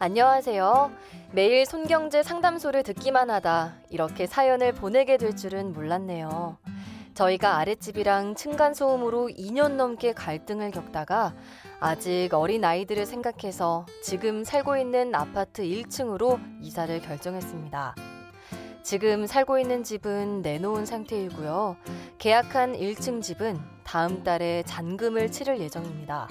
안녕하세요. 매일 손경제 상담소를 듣기만 하다 이렇게 사연을 보내게 될 줄은 몰랐네요. 저희가 아랫집이랑 층간소음으로 2년 넘게 갈등을 겪다가 아직 어린 아이들을 생각해서 지금 살고 있는 아파트 1층으로 이사를 결정했습니다. 지금 살고 있는 집은 내놓은 상태이고요. 계약한 1층 집은 다음 달에 잔금을 치를 예정입니다.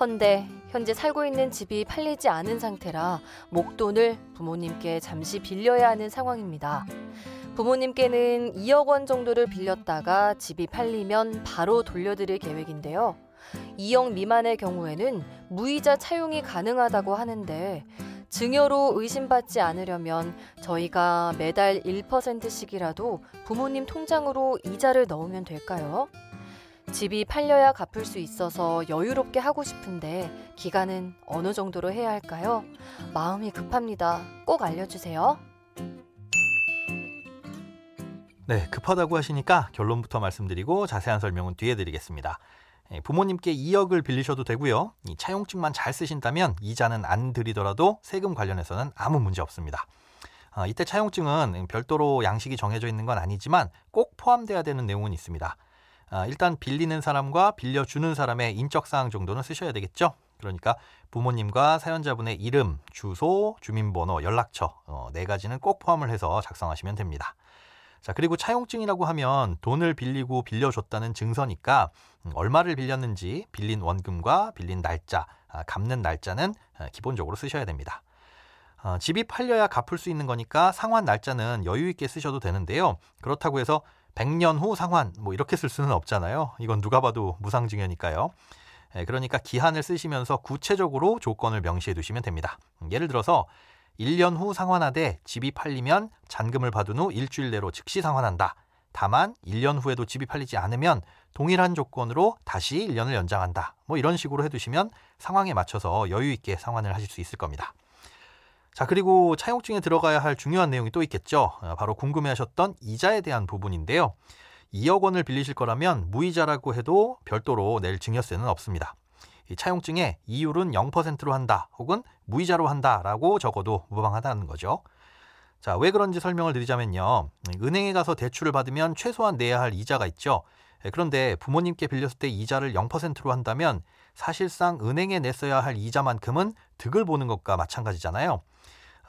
헌데 현재 살고 있는 집이 팔리지 않은 상태라 목돈을 부모님께 잠시 빌려야 하는 상황입니다. 부모님께는 2억 원 정도를 빌렸다가 집이 팔리면 바로 돌려드릴 계획인데요. 2억 미만의 경우에는 무이자 차용이 가능하다고 하는데 증여로 의심받지 않으려면 저희가 매달 1%씩이라도 부모님 통장으로 이자를 넣으면 될까요? 집이 팔려야 갚을 수 있어서 여유롭게 하고 싶은데 기간은 어느 정도로 해야 할까요? 마음이 급합니다. 꼭 알려주세요. 네, 급하다고 하시니까 결론부터 말씀드리고 자세한 설명은 뒤에 드리겠습니다. 예, 부모님께 2억을 빌리셔도 되고요. 이 차용증만 잘 쓰신다면 이자는 안 드리더라도 세금 관련해서는 아무 문제 없습니다. 어, 이때 차용증은 별도로 양식이 정해져 있는 건 아니지만 꼭 포함돼야 되는 내용은 있습니다. 어, 일단 빌리는 사람과 빌려주는 사람의 인적사항 정도는 쓰셔야 되겠죠. 그러니까 부모님과 사연자분의 이름, 주소, 주민번호, 연락처 어, 네 가지는 꼭 포함을 해서 작성하시면 됩니다. 자, 그리고 차용증이라고 하면 돈을 빌리고 빌려줬다는 증서니까 음, 얼마를 빌렸는지 빌린 원금과 빌린 날짜, 아, 갚는 날짜는 아, 기본적으로 쓰셔야 됩니다. 어, 집이 팔려야 갚을 수 있는 거니까 상환 날짜는 여유 있게 쓰셔도 되는데요. 그렇다고 해서 100년 후 상환 뭐 이렇게 쓸 수는 없잖아요. 이건 누가 봐도 무상증여니까요. 예, 그러니까 기한을 쓰시면서 구체적으로 조건을 명시해 두시면 됩니다. 음, 예를 들어서 1년 후 상환하되 집이 팔리면 잔금을 받은 후 일주일 내로 즉시 상환한다. 다만 1년 후에도 집이 팔리지 않으면 동일한 조건으로 다시 1년을 연장한다. 뭐 이런 식으로 해두시면 상황에 맞춰서 여유 있게 상환을 하실 수 있을 겁니다. 자, 그리고 차용증에 들어가야 할 중요한 내용이 또 있겠죠. 어, 바로 궁금해하셨던 이자에 대한 부분인데요. 2억 원을 빌리실 거라면 무이자라고 해도 별도로 낼 증여세는 없습니다. 차용증에 이율은 0%로 한다 혹은 무이자로 한다라고 적어도 무방하다는 거죠. 자, 왜 그런지 설명을 드리자면요. 은행에 가서 대출을 받으면 최소한 내야 할 이자가 있죠. 예, 그런데 부모님께 빌렸을 때 이자를 0%로 한다면 사실상 은행에 냈어야 할 이자만큼은 득을 보는 것과 마찬가지잖아요.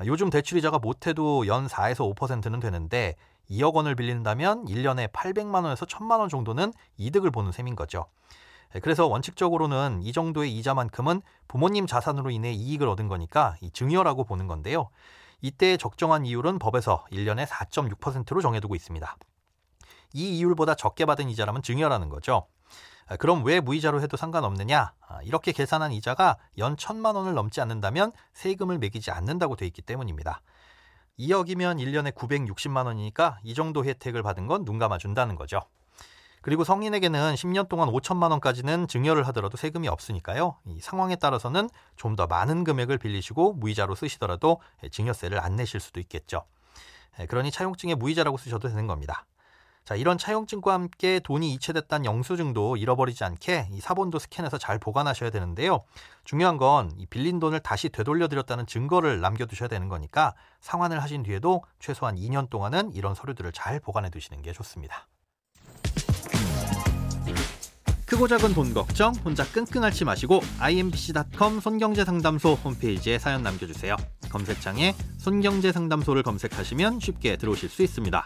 요즘 대출이자가 못해도 연 4에서 5%는 되는데 2억 원을 빌린다면 1년에 800만 원에서 1000만 원 정도는 이득을 보는 셈인 거죠. 예, 그래서 원칙적으로는 이 정도의 이자만큼은 부모님 자산으로 인해 이익을 얻은 거니까 이 증여라고 보는 건데요. 이때 적정한 이율은 법에서 1년에 4.6%로 정해두고 있습니다. 이 이율보다 적게 받은 이자라면 증여라는 거죠. 아, 그럼 왜 무이자로 해도 상관없느냐? 아, 이렇게 계산한 이자가 연 천만 원을 넘지 않는다면 세금을 매기지 않는다고 돼 있기 때문입니다. 2억이면 1년에 960만 원이니까 이 정도 혜택을 받은 건 눈 감아준다는 거죠. 그리고 성인에게는 10년 동안 5천만 원까지는 증여를 하더라도 세금이 없으니까요. 이 상황에 따라서는 좀 더 많은 금액을 빌리시고 무이자로 쓰시더라도 증여세를 안 내실 수도 있겠죠. 그러니 차용증에 무이자라고 쓰셔도 되는 겁니다. 자, 이런 차용증과 함께 돈이 이체됐다는 영수증도 잃어버리지 않게 이 사본도 스캔해서 잘 보관하셔야 되는데요. 중요한 건 이 빌린 돈을 다시 되돌려 드렸다는 증거를 남겨 두셔야 되는 거니까 상환을 하신 뒤에도 최소한 2년 동안은 이런 서류들을 잘 보관해 두시는 게 좋습니다. 크고 작은 돈 걱정 혼자 끙끙 앓지 마시고 imbc.com 손경제 상담소 홈페이지에 사연 남겨주세요. 검색창에 손경제 상담소를 검색하시면 쉽게 들어오실 수 있습니다.